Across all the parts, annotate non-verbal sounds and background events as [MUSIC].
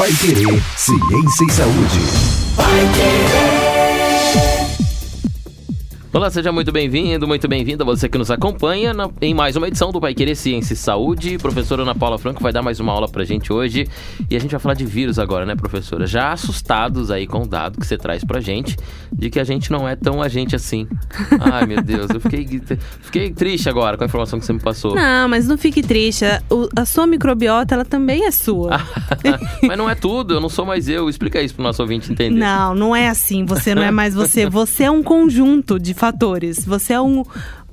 Pai Querer, Ciência e Saúde. Pai Querer. Olá, seja muito bem-vindo, muito bem-vinda você que nos acompanha na, em mais uma edição do Pai Querer Ciência e Saúde. Professora Ana Paula Franco vai dar mais uma aula pra gente hoje e a gente vai falar de vírus agora, né, professora? Já assustados aí com o dado que você traz pra gente de que a gente não é tão agente assim. Ai, meu Deus, eu fiquei, fiquei triste agora com a informação que você me passou. Não, mas não fique triste. O, a sua microbiota, ela também é sua. [LAUGHS] mas não é tudo, eu não sou mais eu. Explica isso pro nosso ouvinte entender. Não, não é assim. Você não é mais você. Você é um conjunto de fatores. Você é um.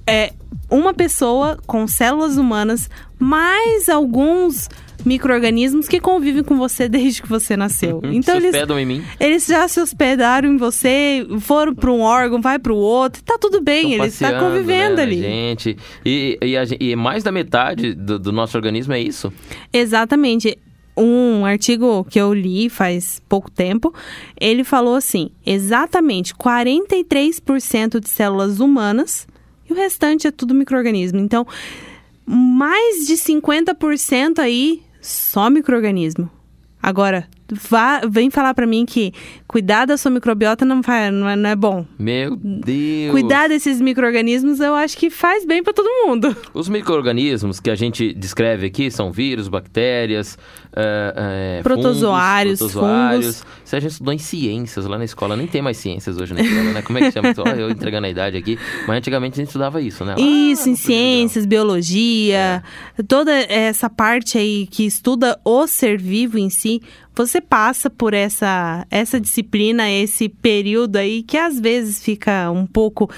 É, uma pessoa com células humanas, mais alguns micro-organismos que convivem com você desde que você nasceu. Uhum. Então se eles, hospedam em mim. Eles já se hospedaram em você, foram para um órgão, vai para o outro, tá tudo bem, Estão eles estão tá convivendo né, ali. Gente, e, e, a, e mais da metade do, do nosso organismo é isso? Exatamente um artigo que eu li faz pouco tempo, ele falou assim: exatamente 43% de células humanas e o restante é tudo microorganismo. Então, mais de 50% aí só microorganismo. Agora, vá, vem falar para mim que cuidar da sua microbiota não, vai, não, é, não é bom. Meu Deus! Cuidar desses micro-organismos eu acho que faz bem para todo mundo. Os micro-organismos que a gente descreve aqui são vírus, bactérias, uh, uh, protozoários, fungos, protozoários. Fungos. Se a gente estudou em ciências lá na escola, nem tem mais ciências hoje na escola, né? Como é que chama? Olha, eu entregando a idade aqui. Mas antigamente a gente estudava isso, né? Lá, isso, em ciências, biologia, é. toda essa parte aí que estuda o ser vivo em si você passa por essa, essa disciplina, esse período aí que às vezes fica um pouco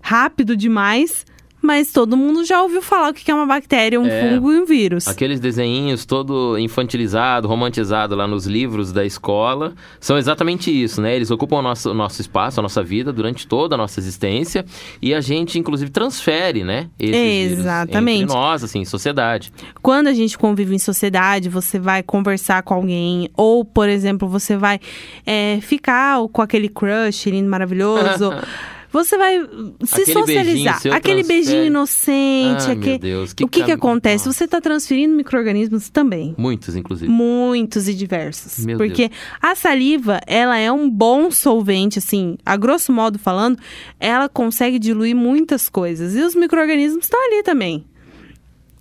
rápido demais, mas todo mundo já ouviu falar o que é uma bactéria, um é, fungo e um vírus. Aqueles desenhinhos todo infantilizado, romantizado lá nos livros da escola, são exatamente isso, né? Eles ocupam o nosso, nosso espaço, a nossa vida durante toda a nossa existência e a gente, inclusive, transfere, né? Esses exatamente. entre nós, assim, sociedade. Quando a gente convive em sociedade, você vai conversar com alguém ou, por exemplo, você vai é, ficar com aquele crush lindo, maravilhoso... [LAUGHS] Você vai se aquele socializar. Beijinho, aquele transfere... beijinho inocente. Ai, aquele... Deus, que o que, que acontece? Você está transferindo micro-organismos também. Muitos, inclusive. Muitos e diversos. Meu Porque Deus. a saliva, ela é um bom solvente, assim, a grosso modo falando, ela consegue diluir muitas coisas. E os micro-organismos estão ali também.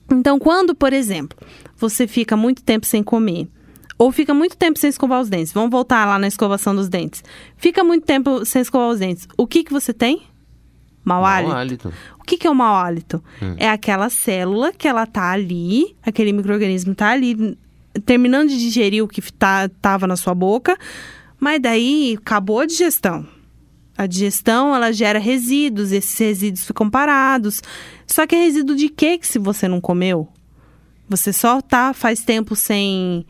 Então, quando, por exemplo, você fica muito tempo sem comer, ou fica muito tempo sem escovar os dentes. Vamos voltar lá na escovação dos dentes. Fica muito tempo sem escovar os dentes. O que, que você tem? Mau, mau hálito. hálito. O que, que é o mau hálito? Hum. É aquela célula que ela tá ali, aquele microorganismo tá ali, terminando de digerir o que tá, tava na sua boca, mas daí acabou a digestão. A digestão, ela gera resíduos, esses resíduos ficam parados. Só que é resíduo de quê que se você não comeu? Você só tá faz tempo sem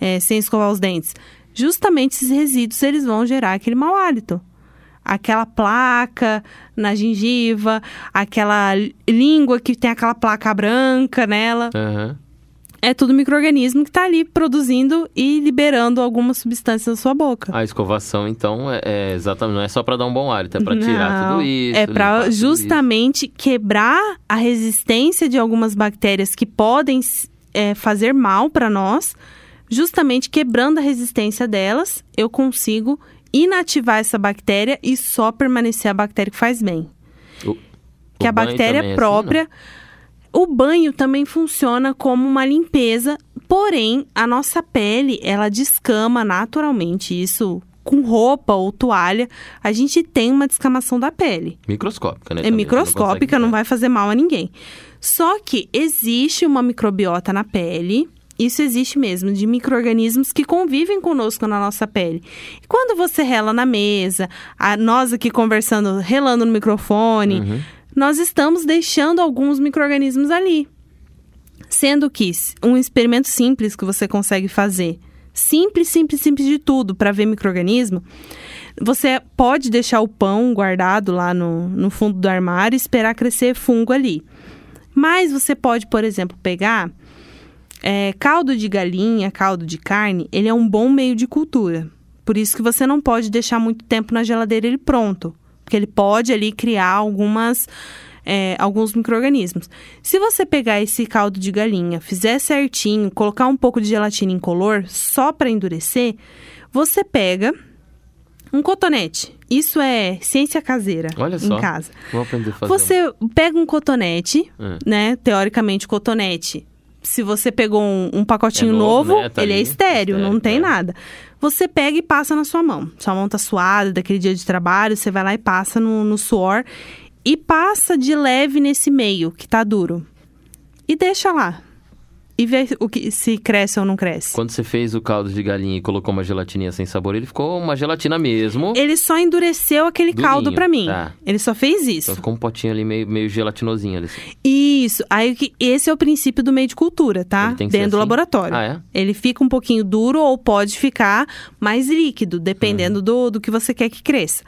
é, sem escovar os dentes? Justamente esses resíduos eles vão gerar aquele mau hálito. Aquela placa na gengiva, aquela língua que tem aquela placa branca nela. Uhum. É tudo microorganismo que está ali produzindo e liberando algumas substâncias da sua boca. A escovação, então, é, é exatamente não é só para dar um bom hálito, é para tirar tudo isso. É para justamente quebrar a resistência de algumas bactérias que podem é, fazer mal para nós justamente quebrando a resistência delas, eu consigo inativar essa bactéria e só permanecer a bactéria que faz bem. O, que o a bactéria é própria. Assim, o banho também funciona como uma limpeza, porém a nossa pele ela descama naturalmente. Isso com roupa ou toalha, a gente tem uma descamação da pele. Microscópica, né? É microscópica, não, não vai fazer mal a ninguém. Só que existe uma microbiota na pele isso existe mesmo, de micro-organismos que convivem conosco na nossa pele. E quando você rela na mesa, a, nós aqui conversando, relando no microfone, uhum. nós estamos deixando alguns micro-organismos ali. Sendo que um experimento simples que você consegue fazer, simples, simples, simples de tudo, para ver microorganismo, você pode deixar o pão guardado lá no, no fundo do armário e esperar crescer fungo ali. Mas você pode, por exemplo, pegar é, caldo de galinha, caldo de carne, ele é um bom meio de cultura. Por isso que você não pode deixar muito tempo na geladeira ele pronto. Porque ele pode ali criar algumas é, alguns micro-organismos. Se você pegar esse caldo de galinha, fizer certinho, colocar um pouco de gelatina incolor só para endurecer, você pega um cotonete. Isso é ciência caseira Olha só. em casa. Vou aprender a fazer. Você pega um cotonete, Hum. né? Teoricamente, cotonete. Se você pegou um, um pacotinho É novo, novo, né? Tá ele é ali, estéreo, não estéreo, tem é. nada. Você pega e passa na sua mão. Sua mão tá suada daquele dia de trabalho, você vai lá e passa no, no suor. E passa de leve nesse meio, que tá duro. E deixa lá. E vê o que, se cresce ou não cresce. Quando você fez o caldo de galinha e colocou uma gelatininha sem sabor, ele ficou uma gelatina mesmo. Ele só endureceu aquele Durinho, caldo pra mim. tá. Ele só fez isso. Então ficou um potinho ali meio, meio gelatinosinho ali. assim. Isso. Aí que- esse é o princípio do meio de cultura, tá? Dentro do assim? laboratório. Ah, é? Ele fica um pouquinho duro ou pode ficar mais líquido, dependendo Uhum. do, do que você quer que cresça.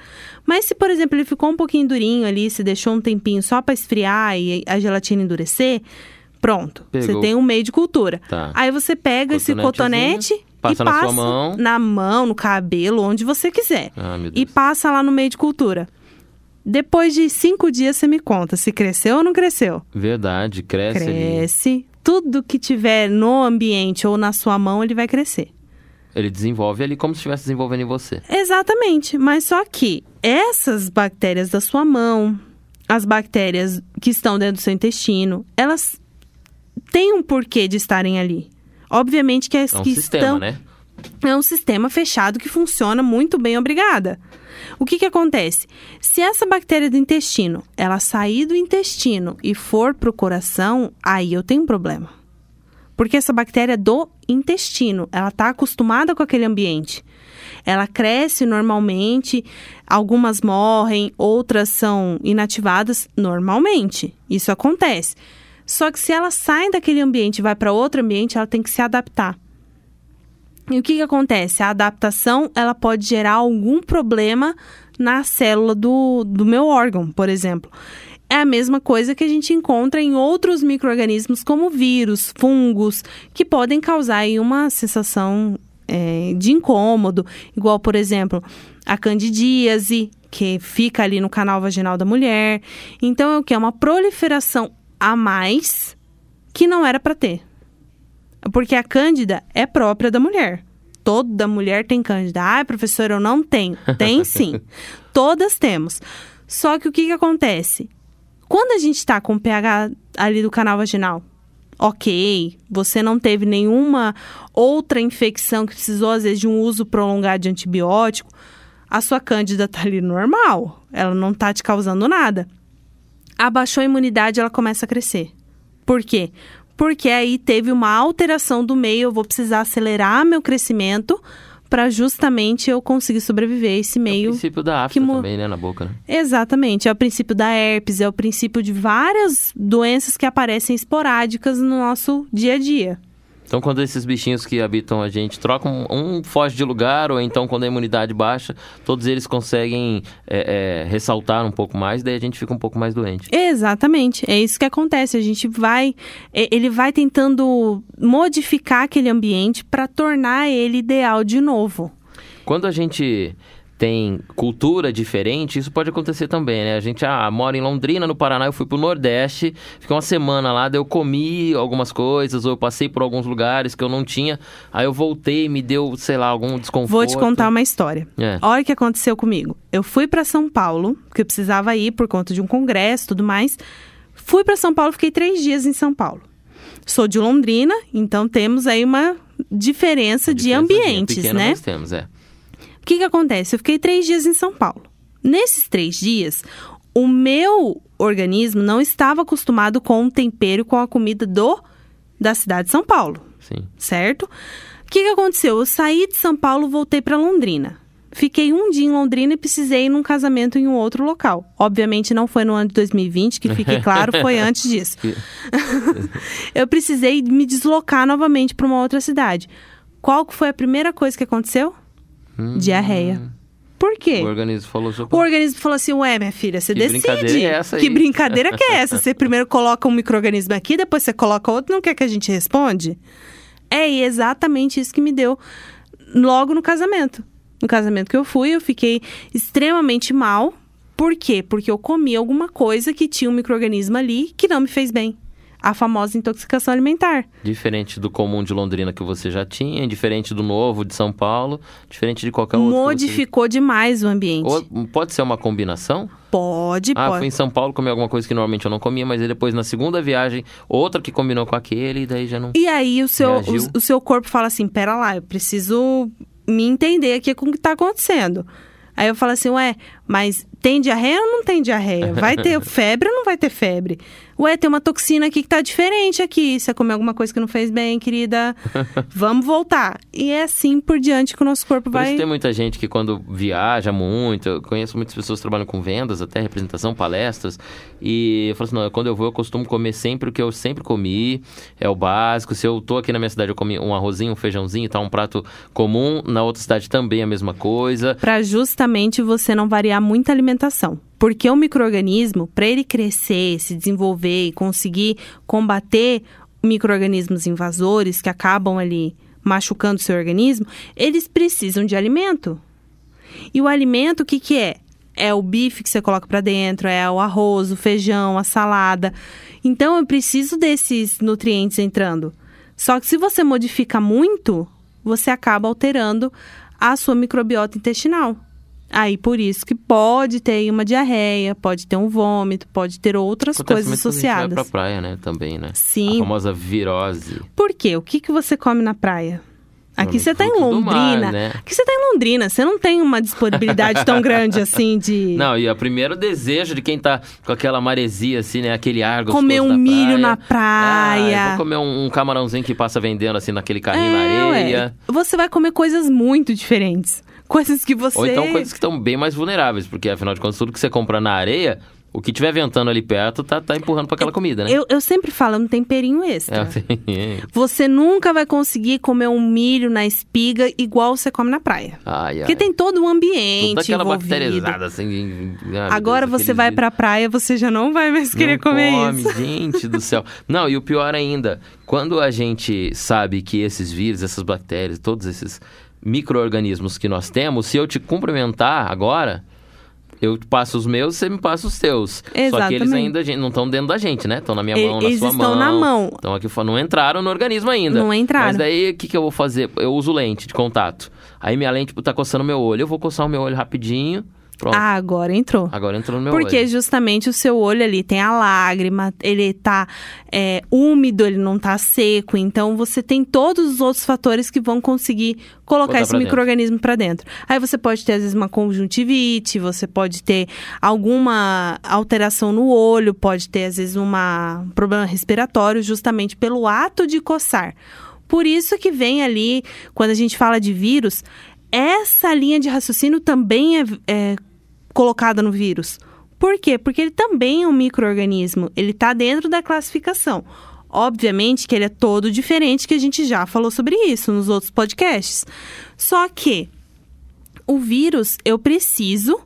Mas se, por exemplo, ele ficou um pouquinho durinho ali, se deixou um tempinho só pra esfriar e a gelatina endurecer, pronto. Você Pegou. tem um meio de cultura. Tá. Aí você pega esse cotonete passa e na passa sua mão. na mão, no cabelo, onde você quiser. Ah, E passa lá no meio de cultura. Depois de cinco dias, você me conta se cresceu ou não cresceu. Verdade, cresce. Cresce. Tudo que tiver no ambiente ou na sua mão, ele vai crescer. Ele desenvolve ali como se estivesse desenvolvendo em você. Exatamente. Mas só que essas bactérias da sua mão, as bactérias que estão dentro do seu intestino, elas têm um porquê de estarem ali. Obviamente que as É um que sistema, estão né? é um sistema fechado que funciona muito bem, obrigada. O que que acontece? Se essa bactéria do intestino, ela sair do intestino e for pro coração, aí eu tenho um problema. Porque essa bactéria é do intestino, ela tá acostumada com aquele ambiente. Ela cresce normalmente, algumas morrem, outras são inativadas normalmente. Isso acontece. Só que se ela sai daquele ambiente e vai para outro ambiente, ela tem que se adaptar. E o que, que acontece? A adaptação ela pode gerar algum problema na célula do, do meu órgão, por exemplo. É a mesma coisa que a gente encontra em outros micro-organismos, como vírus, fungos, que podem causar aí uma sensação é, de incômodo, igual, por exemplo, a candidíase, que fica ali no canal vaginal da mulher. Então, é o que? É uma proliferação a mais que não era para ter. Porque a cândida é própria da mulher. Toda mulher tem cândida. Ah, professora, eu não tenho. Tem [LAUGHS] sim. Todas temos. Só que o que, que acontece? Quando a gente está com o pH ali do canal vaginal, ok, você não teve nenhuma outra infecção que precisou, às vezes, de um uso prolongado de antibiótico, a sua cândida tá ali normal. Ela não tá te causando nada. Abaixou a imunidade, ela começa a crescer. Por quê? Porque aí teve uma alteração do meio, eu vou precisar acelerar meu crescimento para justamente eu conseguir sobreviver a esse É o meio. princípio da afta mu- também, né? Na boca, né? Exatamente, é o princípio da herpes, é o princípio de várias doenças que aparecem esporádicas no nosso dia a dia. Então, quando esses bichinhos que habitam a gente trocam, um foge de lugar, ou então quando a imunidade baixa, todos eles conseguem é, é, ressaltar um pouco mais, daí a gente fica um pouco mais doente. Exatamente, é isso que acontece. A gente vai, e- ele vai tentando modificar aquele ambiente para tornar ele ideal de novo. Quando a gente tem cultura diferente, isso pode acontecer também, né? A gente ah, mora em Londrina, no Paraná, eu fui pro Nordeste, fiquei uma semana lá, daí eu comi algumas coisas, ou eu passei por alguns lugares que eu não tinha, aí eu voltei, me deu, sei lá, algum desconforto. Vou te contar uma história. É. Olha o que aconteceu comigo. Eu fui para São Paulo, porque eu precisava ir por conta de um congresso e tudo mais. Fui para São Paulo, fiquei três dias em São Paulo. Sou de Londrina, então temos aí uma diferença, de Diferençazinha ambientes, pequena, né? Nós temos, é. O que, que acontece? Eu fiquei três dias em São Paulo. Nesses três dias, o meu organismo não estava acostumado com o tempero, com a comida do da cidade de São Paulo, Sim. certo? O que, que aconteceu? Eu saí de São Paulo, voltei para Londrina. Fiquei um dia em Londrina e precisei ir num casamento em um outro local. Obviamente não foi no ano de 2020, que fique [LAUGHS] claro, foi antes disso. [LAUGHS] eu precisei me deslocar novamente para uma outra cidade. Qual que foi a primeira coisa que aconteceu? Diarreia. Por quê? Hum. O organismo falou O organismo falou assim: Ué, minha filha, você Que decide. brincadeira é essa que aí?" brincadeira que é essa? Você primeiro coloca um microorganismo aqui, depois você coloca outro, não quer que a gente responde? É exatamente isso que me deu logo no casamento. No casamento que eu fui, eu fiquei extremamente mal, Por quê? Porque eu comi alguma coisa que tinha um microorganismo ali que não me fez bem. A famosa intoxicação alimentar. Diferente do comum de Londrina que você já tinha, diferente do novo de São Paulo, diferente de qualquer outro. que você- Modificou demais o ambiente. Ou pode ser uma combinação? Pode, Ah, pode. fui em São Paulo comer alguma coisa que normalmente eu não comia, mas aí depois na segunda viagem, outra que combinou com aquele, e daí já não. E aí o seu, o, o seu corpo fala assim, pera lá, eu preciso me entender aqui com o que tá acontecendo. Aí eu falo assim, ué, mas tem diarreia ou não tem diarreia? Vai ter [LAUGHS] febre ou não vai ter febre? Ué, tem uma toxina aqui que tá diferente aqui. Você comeu alguma coisa que não fez bem, querida? [LAUGHS] Vamos voltar. E é assim por diante que o nosso corpo Por vai... isso tem muita gente que quando viaja muito, eu conheço muitas pessoas que trabalham com vendas, até representação, palestras, e eu falo assim, não, quando eu vou eu costumo comer sempre o que eu sempre comi, é o básico, se eu tô aqui na minha cidade eu comi um arrozinho, um feijãozinho, tá um prato comum, na outra cidade também a mesma coisa, Para justamente você não variar muito a alimentação. Porque o microorganismo, para ele crescer, se desenvolver e conseguir combater microorganismos invasores que acabam ali machucando o seu organismo, eles precisam de alimento. E o alimento, o que, que é? É o bife que você coloca para dentro, é o arroz, o feijão, a salada. Então eu preciso desses nutrientes entrando. Só que se você modifica muito, você acaba alterando a sua microbiota intestinal. Aí por isso que pode ter uma diarreia, pode ter um vômito, pode ter outras acontece coisas a gente vai associadas. pra praia, né, também, né? Sim. A famosa virose. Por quê? O que, que você come na praia? Aqui você tá em Londrina. mar, né? Aqui você tá em Londrina. Você não tem uma disponibilidade tão grande assim de [LAUGHS] Não, e o primeiro desejo de quem tá com aquela maresia, assim, né? Aquele ar gostoso comer um milho praia. na Ah, praia. eu vou comer um, um camarãozinho que passa vendendo, assim, naquele carrinho na É, ué. areia. Você vai comer coisas muito diferentes. Coisas que você. Ou então coisas que estão bem mais vulneráveis, porque afinal de contas, tudo que você compra na areia, o que tiver ventando ali perto tá, tá empurrando pra aquela comida, né? eu, eu sempre falo, é um temperinho extra. É, [LAUGHS] Você nunca vai conseguir comer um milho na espiga igual você come na praia. ai, ai. Porque tem todo um ambiente Toda aquela envolvido. bacterializada, assim. Agora Deus, você vai pra praia, você já não vai mais querer Não comer come, isso. [LAUGHS] gente do céu. Não, e o pior ainda, quando a gente sabe que esses vírus, essas bactérias, todos esses micro-organismos que nós temos, se eu te cumprimentar agora, eu passo os meus, você me passa os teus. Só que eles Exatamente. ainda não estão dentro da gente, né? Estão na minha mão, na eles sua estão mão. na mão. Então aqui não entraram no organismo ainda. Não entraram. Mas daí o que, que eu vou fazer? Eu uso lente de contato. Aí minha lente tá coçando meu olho. Eu vou coçar o meu olho rapidinho. Pronto. Ah, agora entrou. Agora entrou no meu Porque olho. justamente o seu olho ali tem a lágrima, ele tá é, úmido, ele não tá seco. Então você tem todos os outros fatores que vão conseguir colocar Botar esse microorganismo para dentro. Aí você pode ter, às vezes, uma conjuntivite, você pode ter alguma alteração no olho, pode ter, às vezes, uma, um problema respiratório, justamente pelo ato de coçar. Por isso que vem ali, quando a gente fala de vírus, essa linha de raciocínio também é, é colocada no vírus. Por quê? Porque ele também é um microorganismo, ele está dentro da classificação. Obviamente que ele é todo diferente, que a gente já falou sobre isso nos outros podcasts. Só que o vírus eu preciso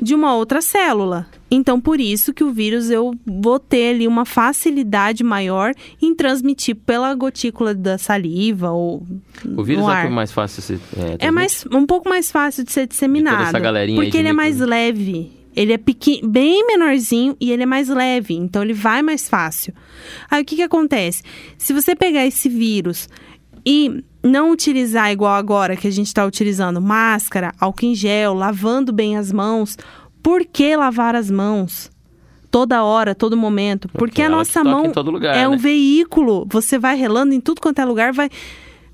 de uma outra célula. Então, por isso que o vírus eu vou ter ali uma facilidade maior em transmitir pela gotícula da saliva ou O vírus no é o mais fácil se. É, É mais, um pouco mais fácil de ser disseminado. essa galerinha porque de ele é micro- mais leve. Ele é pequen... bem menorzinho e ele é mais leve. Então ele vai mais fácil. Aí o que, que acontece? Se você pegar esse vírus e não utilizar igual agora que a gente está utilizando máscara, álcool em gel, lavando bem as mãos, por que lavar as mãos? Toda hora, todo momento. Porque, a ela nossa mão lugar, é um né? veículo. Você vai relando em tudo quanto é lugar, vai,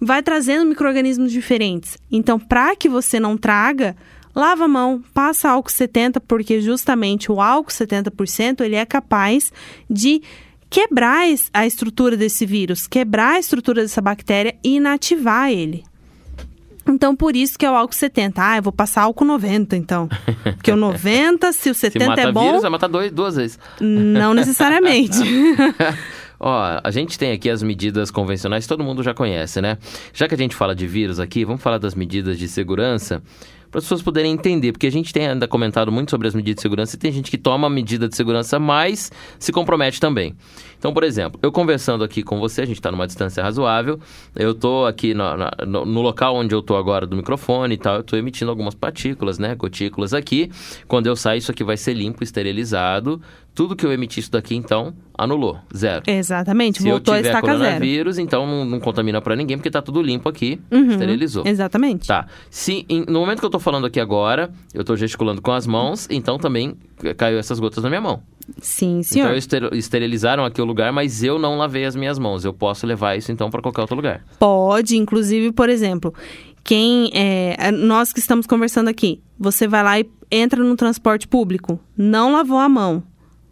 vai trazendo micro-organismos diferentes. Então, para que você não traga, lava a mão, passa álcool 70, porque justamente o álcool 70% ele é capaz de quebrar a estrutura desse vírus, quebrar a estrutura dessa bactéria e inativar ele. Então, por isso que é o álcool 70. Ah, eu vou passar álcool 90, então. Porque o 90, se o [LAUGHS] Se 70 mata é bom, vírus, vai matar dois, duas vezes. não necessariamente. [LAUGHS] Ó, a gente tem aqui as medidas convencionais, todo mundo já conhece, né? Já que a gente fala de vírus aqui, vamos falar das medidas de segurança. Para as pessoas poderem entender, porque a gente tem ainda comentado muito sobre as medidas de segurança e tem gente que toma a medida de segurança, mas se compromete também. Então, por exemplo, eu conversando aqui com você, a gente está numa distância razoável, eu estou aqui no, no, no, local onde eu estou agora do microfone e tal, eu estou emitindo algumas partículas, né, gotículas aqui. Quando eu sair, isso aqui vai ser limpo, esterilizado. Tudo que eu emitir isso daqui, então, anulou, zero. Exatamente, Se voltou eu tiver a estaca coronavírus, zero. então não, não contamina para ninguém, porque está tudo limpo aqui, Uhum, esterilizou. Exatamente. Tá. Se em- no momento que eu tô falando aqui agora, eu tô gesticulando com as mãos, então também caiu essas gotas na minha mão. Sim, senhor. Então esterilizaram aqui o lugar, mas eu não lavei as minhas mãos. Eu posso levar isso então para qualquer outro lugar. Pode, inclusive, por exemplo, quem é, nós que estamos conversando aqui, você vai lá e entra no transporte público, não lavou a mão.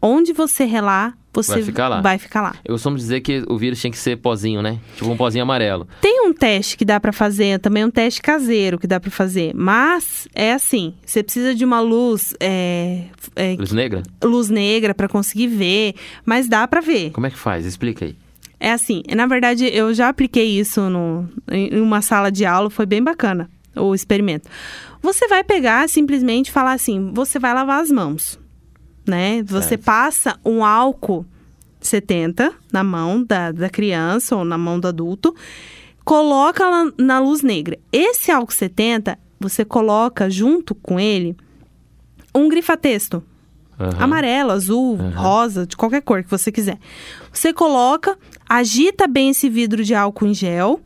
Onde você relar, você Vai ficar lá. vai ficar lá. Eu costumo dizer que o vírus tinha que ser pozinho, né? Tipo um pozinho amarelo. Tem um teste que dá pra fazer, também um teste caseiro que dá pra fazer, mas é assim, você precisa de uma luz, é, é, Luz negra? luz negra pra conseguir ver, mas dá pra ver. Como é que faz? Explica aí. É assim, na verdade, eu já apliquei isso no, em uma sala de aula, foi bem bacana o experimento. Você vai pegar, simplesmente falar assim, você vai lavar as mãos, né? Você Certo. passa um álcool 70 na mão da, da criança ou na mão do adulto, coloca lá na luz negra. Esse álcool 70, você coloca junto com ele um grifa-texto Aham. amarelo, azul, Aham. rosa, de qualquer cor que você quiser. Você coloca, agita bem esse vidro de álcool em gel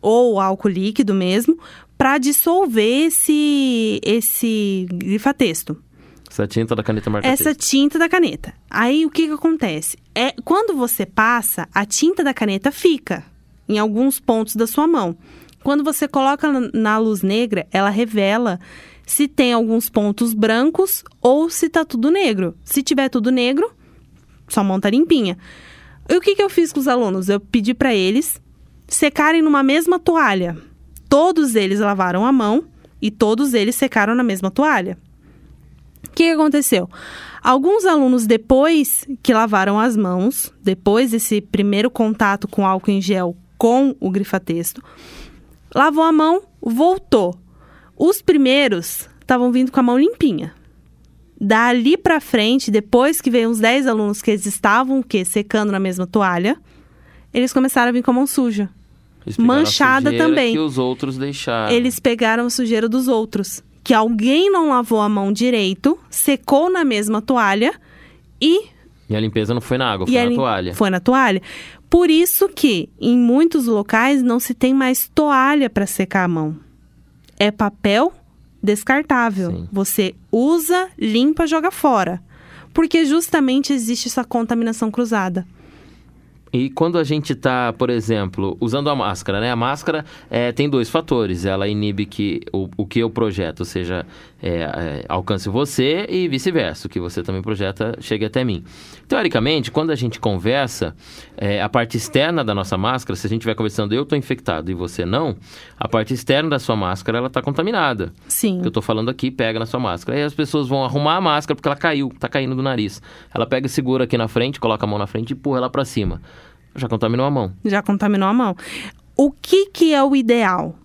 ou álcool líquido mesmo, para dissolver esse esse grifa-texto, Essa tinta da caneta marca essa tinta da caneta. Aí o que que acontece? É quando você passa, a tinta da caneta fica em alguns pontos da sua mão. Quando você coloca na- na luz negra, ela revela se tem alguns pontos brancos ou se tá tudo negro. Se tiver tudo negro, sua mão tá limpinha. E o que, que eu fiz com os alunos? Eu pedi para eles secarem numa mesma toalha. Todos eles lavaram a mão e todos eles secaram na mesma toalha. O que que aconteceu? Alguns alunos, depois que lavaram as mãos, depois desse primeiro contato com álcool em gel com o grifa-texto, lavou a mão, voltou. Os primeiros estavam vindo com a mão limpinha. Dali pra frente, depois que veio uns 10 alunos que eles estavam o quê? secando na mesma toalha, eles começaram a vir com a mão suja. Manchada também. Que os outros deixaram. Eles pegaram a sujeira dos outros. Que alguém não lavou a mão direito, secou na mesma toalha e E a limpeza não foi na água, foi na toalha. Foi na toalha. Por isso que em muitos locais não se tem mais toalha para secar a mão. É papel descartável. Sim. Você usa, limpa, joga fora. Porque justamente existe essa contaminação cruzada. E quando a gente está, por exemplo, usando a máscara, né? A máscara é, tem dois fatores. Ela inibe que o, o que eu projeto, ou seja, é, é, alcance você e vice-versa. O que você também projeta chegue até mim. Teoricamente, quando a gente conversa, é, a parte externa da nossa máscara, se a gente estiver conversando, eu estou infectado e você não, a parte externa da sua máscara, ela está contaminada. Sim. Eu tô falando aqui pega na sua máscara. Aí as pessoas vão arrumar a máscara porque ela caiu, tá caindo do nariz. Ela pega e segura aqui na frente, coloca a mão na frente e empurra ela pra cima. Já contaminou a mão. já contaminou a mão. O que, que é o ideal?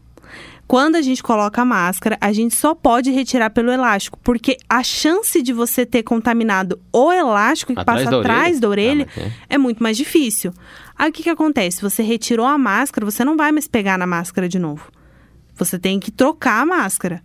Quando a gente coloca a máscara, a gente só pode retirar pelo elástico, porque a chance de você ter contaminado o elástico que Atrás passa da atrás da orelha Ah, é. é muito mais difícil. Aí o que, que acontece? Você retirou a máscara, você não vai mais pegar na máscara de novo. Você tem que trocar a máscara.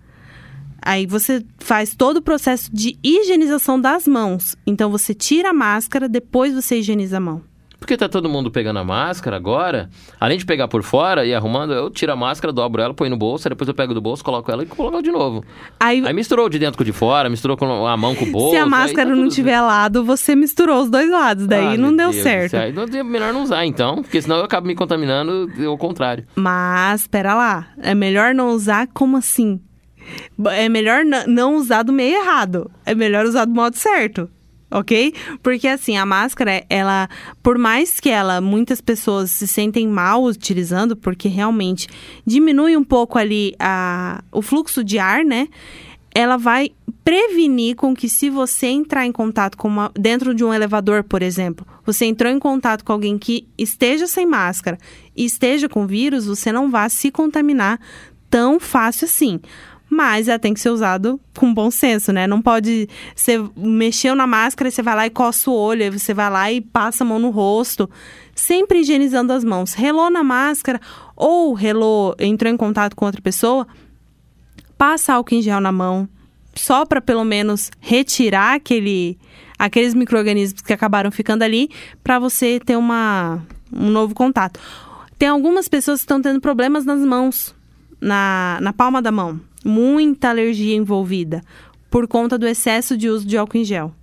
Aí você faz todo o processo de higienização das mãos. Então você tira a máscara, depois você higieniza a mão. Porque tá todo mundo pegando a máscara agora. Além de pegar por fora e arrumando, eu tiro a máscara, dobro ela, põe no bolso, depois eu pego do bolso, coloco ela e coloco de novo. Aí, Aí misturou de dentro com o de fora, misturou com a mão com o bolso. [LAUGHS] Se a máscara tá não tiver lado, você misturou os dois lados. Daí Ah, não deu Deus certo. Aí é melhor não usar então, porque senão eu acabo me contaminando ao contrário. Mas, espera lá. É melhor não usar como assim? É melhor não usar do meio errado. É melhor usar do modo certo. Ok? Porque assim, a máscara, ela, por mais que ela, muitas pessoas se sentem mal utilizando, porque realmente diminui um pouco ali a, o fluxo de ar, né? Ela vai prevenir com que se você entrar em contato com uma, dentro de um elevador, por exemplo, você entrou em contato com alguém que esteja sem máscara e esteja com vírus, você não vá se contaminar tão fácil assim. Mas ela tem que ser usado com bom senso, né? Não pode. Você mexeu na máscara, você vai lá e coça o olho, aí você vai lá e passa a mão no rosto. Sempre higienizando as mãos. Relou na máscara ou relou, entrou em contato com outra pessoa, passa álcool em gel na mão, só para pelo menos retirar aquele, aqueles micro-organismos que acabaram ficando ali, para você ter uma, um novo contato. Tem algumas pessoas que estão tendo problemas nas mãos, na, na palma da mão. Muita alergia envolvida por conta do excesso de uso de álcool em gel.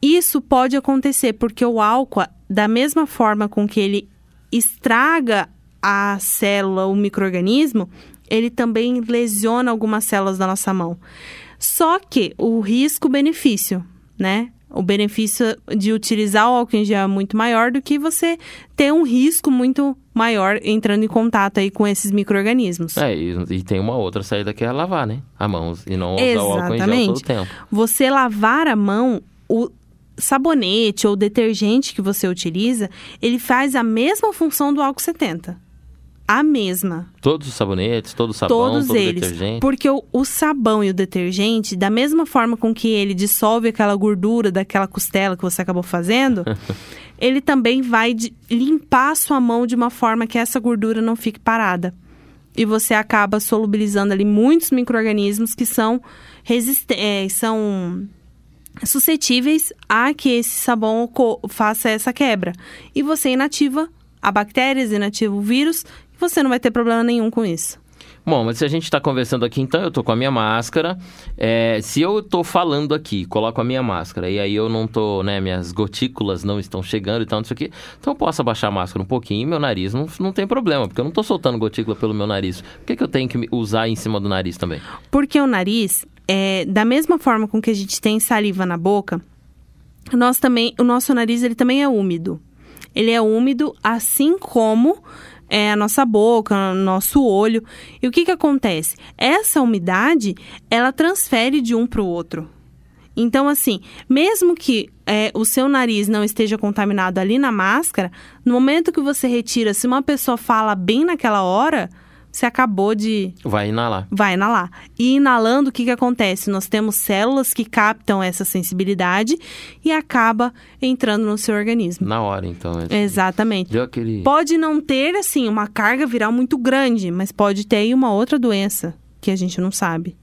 Isso pode acontecer porque o álcool, da mesma forma com que ele estraga a célula, o microorganismo, ele também lesiona algumas células da nossa mão. Só que o risco-benefício, né? O benefício de utilizar o álcool em gel é muito maior do que você ter um risco muito maior entrando em contato aí com esses micro-organismos. É, e, e, tem uma outra saída que é lavar, né? A mão e não usar Exatamente. o álcool em gel todo o tempo. Você lavar a mão, o sabonete ou detergente que você utiliza, ele faz a mesma função do álcool 70 a mesma. Todos os sabonetes, todo o sabão, Todos todo eles, detergente? Porque o, o, sabão e o detergente, da mesma forma com que ele dissolve aquela gordura daquela costela que você acabou fazendo, [LAUGHS] ele também vai de, limpar a sua mão de uma forma que essa gordura não fique parada. E você acaba solubilizando ali muitos micro-organismos que são, é, são suscetíveis a que esse sabão faça essa quebra. E você inativa a bactérias, inativa o vírus você não vai ter problema nenhum com isso. Bom, mas se a gente está conversando aqui, então eu tô com a minha máscara. É, se eu tô falando aqui, coloco a minha máscara e aí eu não tô, né, minhas gotículas não estão chegando e tal, isso aqui, então eu posso abaixar a máscara um pouquinho e meu nariz não, não tem problema, porque eu não tô soltando gotícula pelo meu nariz. Por que, que eu tenho que usar em cima do nariz também? Porque o nariz, é, da mesma forma com que a gente tem saliva na boca, nós também, o nosso nariz ele também é úmido. Ele é úmido, assim como é, a nossa boca, nosso olho. E o que, que acontece? Essa umidade, ela transfere de um para o outro. Então, assim, mesmo que é, o seu nariz não esteja contaminado ali na máscara, no momento que você retira, se uma pessoa fala bem naquela hora, você acabou de. Vai inalar. Vai inalar. E inalando, o que, que acontece? Nós temos células que captam essa sensibilidade e acaba entrando no seu organismo. Na hora, então. É Exatamente. Deu aquele... Pode não ter, assim, uma carga viral muito grande, mas pode ter aí uma outra doença que a gente não sabe.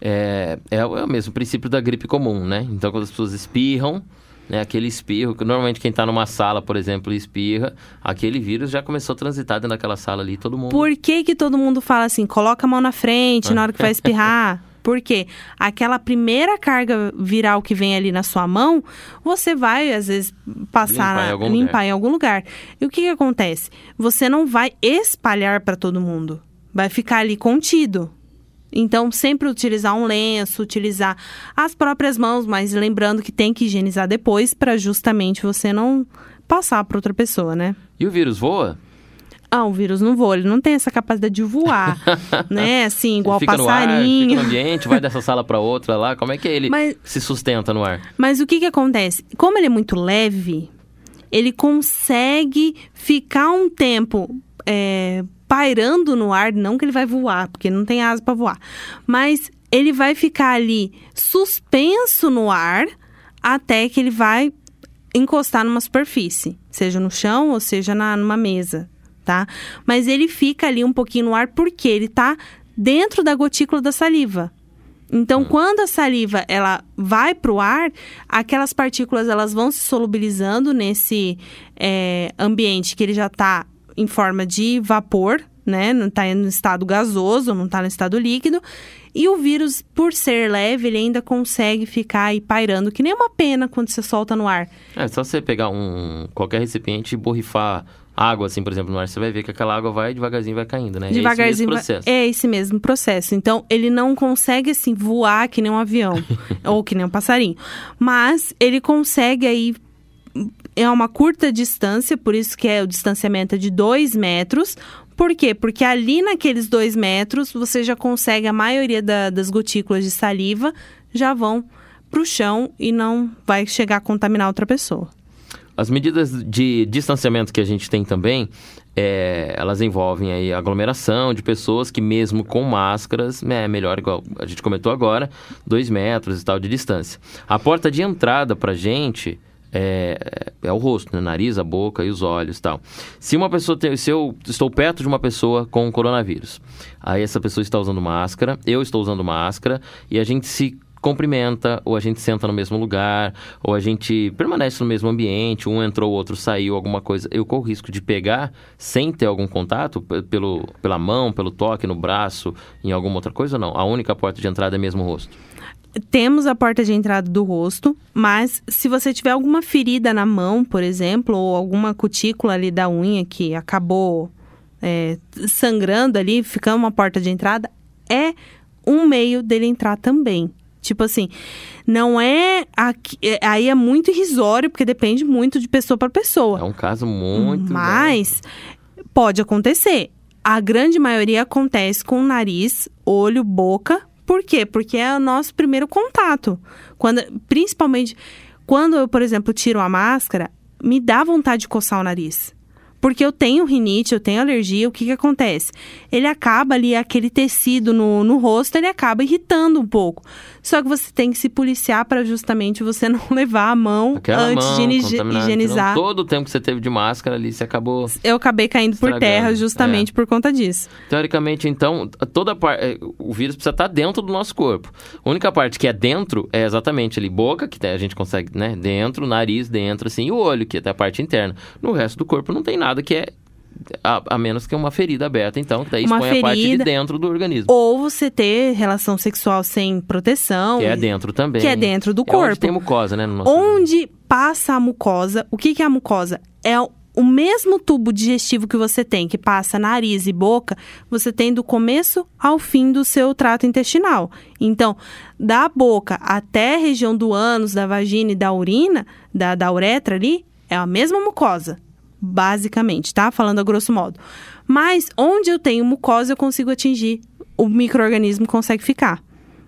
É, é, é o mesmo princípio da gripe comum, né? Então, quando as pessoas espirram, né, aquele espirro, que normalmente quem está numa sala, por exemplo, espirra, aquele vírus já começou a transitar dentro daquela sala ali, todo mundo. Por que que todo mundo fala assim, coloca a mão na frente na hora que vai [LAUGHS] espirrar? Porque aquela primeira carga viral que vem ali na sua mão, você vai, às vezes, passar, limpar, em algum, limpar em algum lugar. E o que, que acontece? Você não vai espalhar para todo mundo. Vai ficar ali contido. Então, sempre utilizar um lenço, utilizar as próprias mãos, mas lembrando que tem que higienizar depois para justamente você não passar para outra pessoa, né? E o vírus voa? Ah, o vírus não voa, ele não tem essa capacidade de voar, [LAUGHS] né? Assim, igual fica passarinho. No ar, fica no ambiente, vai dessa sala para outra lá. Como é que ele mas, se sustenta no ar? Mas o que que acontece? Como ele é muito leve, ele consegue ficar um tempo é, pairando no ar, não que ele vai voar, porque não tem asa para voar, mas ele vai ficar ali suspenso no ar até que ele vai encostar numa superfície, seja no chão ou seja na, numa mesa, tá? Mas ele fica ali um pouquinho no ar porque ele tá dentro da gotícula da saliva. Então, hum. quando a saliva ela vai para o ar, aquelas partículas elas vão se solubilizando nesse é, ambiente que ele já está em forma de vapor, né? Não está no estado gasoso, não está no estado líquido. E o vírus, por ser leve, ele ainda consegue ficar aí pairando, que nem uma pena quando você solta no ar. É só você pegar um qualquer recipiente e borrifar água, assim, por exemplo, no ar, você vai ver que aquela água vai devagarzinho vai caindo, né? Devagarzinho. É esse mesmo processo. É esse mesmo processo. Então, ele não consegue, assim, voar que nem um avião [LAUGHS] ou que nem um passarinho. Mas ele consegue aí é uma curta distância, por isso que é o distanciamento é de 2 metros. Por quê? Porque ali naqueles 2 metros você já consegue a maioria da, das gotículas de saliva já vão para o chão e não vai chegar a contaminar outra pessoa. As medidas de distanciamento que a gente tem também, é, elas envolvem aí aglomeração de pessoas que mesmo com máscaras, é melhor, igual a gente comentou agora, dois metros e tal de distância. A porta de entrada pra gente é, é o rosto, né? nariz, a boca e os olhos tal. Se uma pessoa tem, se eu estou perto de uma pessoa com coronavírus, aí essa pessoa está usando máscara, eu estou usando máscara e a gente se cumprimenta, ou a gente senta no mesmo lugar, ou a gente permanece no mesmo ambiente, um entrou, o outro saiu, alguma coisa, eu corro risco de pegar sem ter algum contato, pelo, pela mão, pelo toque no braço, em alguma outra coisa não? A única porta de entrada é mesmo o rosto? Temos a porta de entrada do rosto, mas se você tiver alguma ferida na mão, por exemplo, ou alguma cutícula ali da unha que acabou é, sangrando ali, ficando uma porta de entrada, é um meio dele entrar também. Tipo assim, não é, aqui, é, Aí é muito irrisório, porque depende muito de pessoa para pessoa. É um caso muito. Mas pode acontecer. A grande maioria acontece com nariz, olho, boca. Por quê? Porque é o nosso primeiro contato. Quando, principalmente quando eu, por exemplo, tiro a máscara, me dá vontade de coçar o nariz. Porque eu tenho rinite, eu tenho alergia, o que que acontece? Ele acaba ali, aquele tecido no, no rosto, ele acaba irritando um pouco. Só que você tem que se policiar para justamente você [LAUGHS] não levar a mão Aquela antes mão de higienizar. senão todo o tempo que você teve de máscara ali, você acabou... Eu acabei caindo por Estragando, terra justamente por conta disso. Teoricamente, então, toda par... eh, o vírus precisa estar dentro do nosso corpo. A única parte que é dentro é exatamente ali, boca, que a gente consegue, né, dentro, nariz dentro, assim, e o olho, que é até a parte interna. No resto do corpo não tem nada que é a, a menos que uma ferida aberta, então, que daí Uma expõe a parte de ferida- dentro do organismo. Ou você ter relação sexual sem proteção. Que é dentro também. Que é dentro do É onde corpo. tem mucosa, né? No Onde passa a mucosa, o que, que é a mucosa? É o- o mesmo tubo digestivo que você tem, que passa nariz e boca, você tem do começo ao fim do seu trato intestinal. Então, da boca até a região do ânus, da vagina e da urina, da, da uretra ali, é a mesma mucosa, basicamente, tá? Falando a grosso modo. Mas onde eu tenho mucosa, eu consigo atingir, o microorganismo consegue ficar.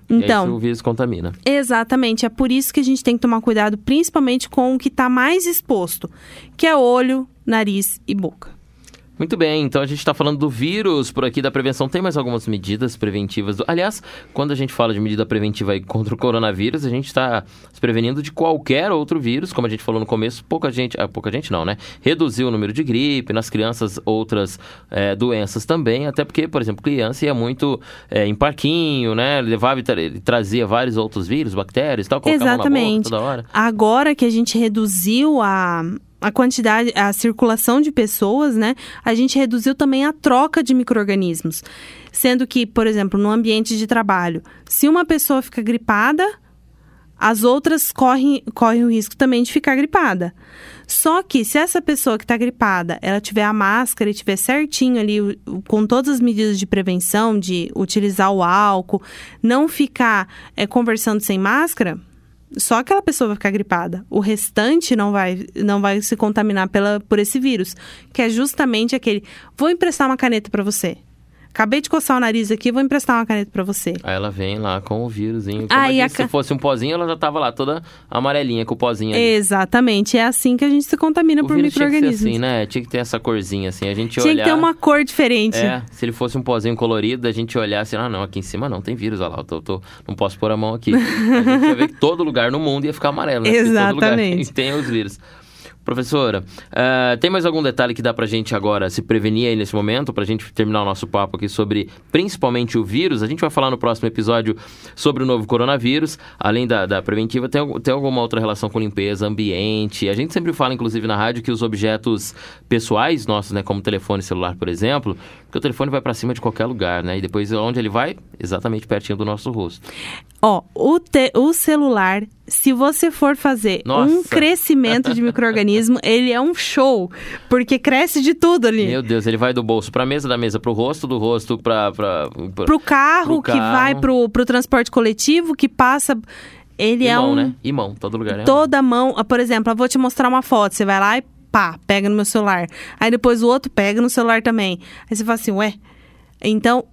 E aí Então, o vírus contamina. Exatamente, é por isso que a gente tem que tomar cuidado, principalmente com o que está mais exposto, que é olho, nariz e boca. Muito bem, então a gente está falando do vírus por aqui da prevenção. Tem mais algumas medidas preventivas? do- Aliás, quando a gente fala de medida preventiva contra o coronavírus, a gente está se prevenindo de qualquer outro vírus. Como a gente falou no começo, pouca gente, ah, pouca gente não, né? Reduziu o número de gripe, nas crianças outras eh, doenças também, até porque, por exemplo, criança ia muito eh, em parquinho, né? Levava e tra- trazia vários outros vírus, bactérias e tal, colocava na Exatamente. boca toda hora. Agora que a gente reduziu a, a quantidade, a circulação de pessoas, né? A gente reduziu também a troca de micro-organismos. Sendo que, por exemplo, no ambiente de trabalho, se uma pessoa fica gripada, as outras correm, correm o risco também de ficar gripada. Só que se essa pessoa que está gripada, ela tiver a máscara e tiver certinho ali, com todas as medidas de prevenção, de utilizar o álcool, não ficar é, conversando sem máscara, só aquela pessoa vai ficar gripada. O restante não vai, não vai se contaminar pela, por esse vírus, que é justamente aquele. Vou emprestar uma caneta para você. Acabei de coçar o nariz aqui, vou emprestar uma caneta para você. Aí ela vem lá com o vírusinho. Como Aí a se fosse um pozinho, ela já tava lá toda amarelinha com o pozinho ali. Exatamente, é assim que a gente se contamina O por vírus tinha que ser micro-organismos. assim, né? Tinha que ter essa corzinha assim. A gente Tinha olhar... que ter uma cor diferente. É, se ele fosse um pozinho colorido, a gente olhar assim, ah, não, aqui em cima não, tem vírus, olha lá, eu tô, tô- não posso pôr a mão aqui. [LAUGHS] a gente ia ver que todo lugar no mundo ia ficar amarelo, né? Porque Todo lugar Exatamente. tem, [LAUGHS] tem os vírus. Professora, ah, tem mais algum detalhe que dá pra gente agora se prevenir aí nesse momento, pra gente terminar o nosso papo aqui sobre principalmente o vírus? A gente vai falar no próximo episódio sobre o novo coronavírus, além da, da preventiva, tem, tem alguma outra relação com limpeza, ambiente? A gente sempre fala, inclusive, na rádio, que os objetos pessoais nossos, né, como telefone celular, por exemplo, porque o telefone vai pra cima de qualquer lugar, né? E depois onde ele vai? Exatamente pertinho do nosso rosto. Ó, o, te- o celular, se você for fazer um Nossa. crescimento de micro-organismo, [LAUGHS] ele é um show. Porque cresce de tudo ali. Meu Deus, ele vai do bolso pra mesa, da mesa pro rosto, do rosto pra... pra, pra... Pro carro, Pro que carro. vai pro, pro transporte coletivo, que passa. Ele E é mão, um. né? E mão, todo lugar, né? Toda mão. ah, Por exemplo, eu vou te mostrar uma foto. Você vai lá e pá, pega no meu celular. Aí depois o outro pega no celular também. Aí você fala assim, ué. Então,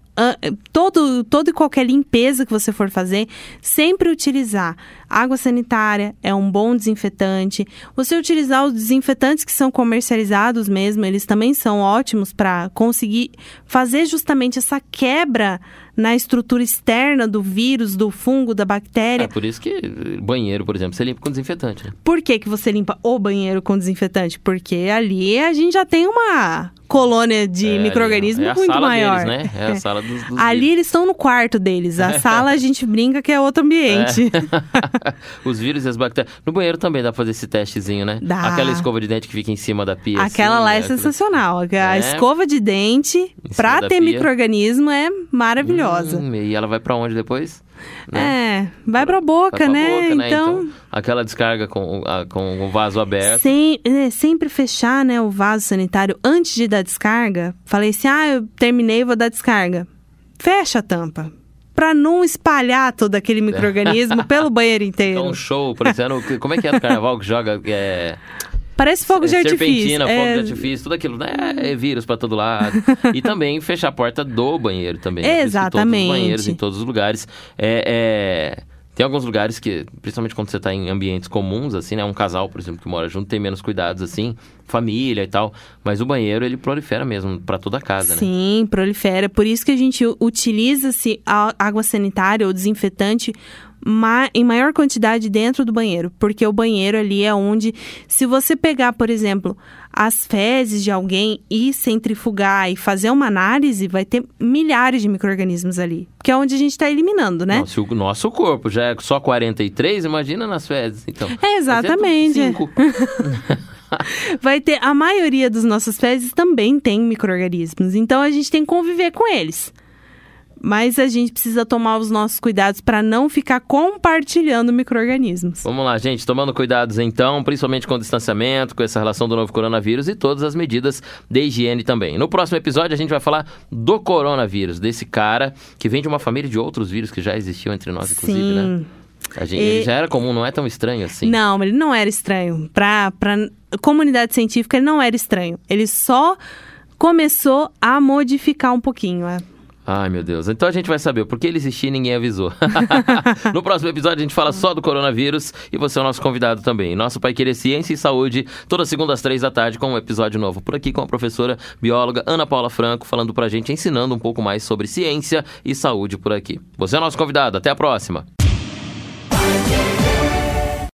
todo, todo e qualquer limpeza que você for fazer, sempre utilizar água sanitária, é um bom desinfetante. Você utilizar os desinfetantes que são comercializados mesmo, eles também são ótimos para conseguir fazer justamente essa quebra na estrutura externa do vírus, do fungo, da bactéria. É por isso que banheiro, por exemplo, você limpa com desinfetante. Né? Por que, que você limpa o banheiro com desinfetante? Porque ali a gente já tem uma colônia de É, micro-organismo é muito sala maior. Deles, né? É a sala dos, dos Ali eles estão no quarto deles. A [LAUGHS] sala a gente brinca que é outro ambiente. [LAUGHS] Os vírus e as bactérias. No banheiro também dá pra fazer esse testezinho, né? Dá. Aquela escova de dente que fica em cima da pia. Aquela assim, lá é aquilo- sensacional. A É. escova de dente, pra ter micro-organismo, é maravilhosa. Hum, e ela vai pra onde depois? É, vai pra boca, Vai pra né? boca, né? Então, aquela descarga com, a- com o vaso aberto. sem- é, sempre fechar né, o vaso sanitário antes de dar descarga. Falei assim: ah, eu terminei, vou dar descarga. Fecha a tampa. Pra não espalhar todo aquele micro-organismo [LAUGHS] pelo banheiro inteiro. Então, um show, parecendo. Como é que é no [LAUGHS] carnaval que joga? É, Parece fogo de artifício. serpentina, fogo É, de artifício, tudo aquilo, né? É vírus pra todo lado. e também fechar a porta do banheiro também. né? Exatamente. Todos os banheiros, em todos os lugares. É, é, Tem alguns lugares que, principalmente quando você tá em ambientes comuns, assim, né? Um casal, por exemplo, que mora junto, tem menos cuidados, assim, família e tal. Mas o banheiro, ele prolifera mesmo pra toda a casa, né? Sim, prolifera. Por isso que a gente utiliza-se água sanitária ou desinfetante ma- em maior quantidade dentro do banheiro. Porque o banheiro ali é onde, se você pegar, por exemplo, as fezes de alguém e centrifugar e fazer uma análise, vai ter milhares de micro-organismos ali. Que é onde a gente está eliminando, né? Não, se o nosso corpo já é só 43, imagina nas fezes, então. É, exatamente. [LAUGHS] Vai ter. A maioria dos nossos fezes também tem micro-organismos. Então a gente tem que conviver com eles. Mas a gente precisa tomar os nossos cuidados para não ficar compartilhando micro-organismos. Vamos lá, gente, tomando cuidados então, principalmente com o distanciamento, com essa relação do novo coronavírus e todas as medidas de higiene também. No próximo episódio a gente vai falar do coronavírus, desse cara que vem de uma família de outros vírus que já existiam entre nós, inclusive, né? Sim. A gente, E- Ele já era comum, não é tão estranho assim. Não, ele não era estranho. Para a comunidade científica, ele não era estranho. Ele só começou a modificar um pouquinho. é. Ai, meu Deus. Então a gente vai saber por que ele existia e ninguém avisou. [LAUGHS] no próximo episódio a gente fala só do coronavírus e você é o nosso convidado também. Nosso Pai Querer Ciência e Saúde, toda segunda às três da tarde com um episódio novo por aqui com a professora bióloga Ana Paula Franco, falando pra gente, ensinando um pouco mais sobre ciência e saúde por aqui. Você é o nosso convidado. Até a próxima.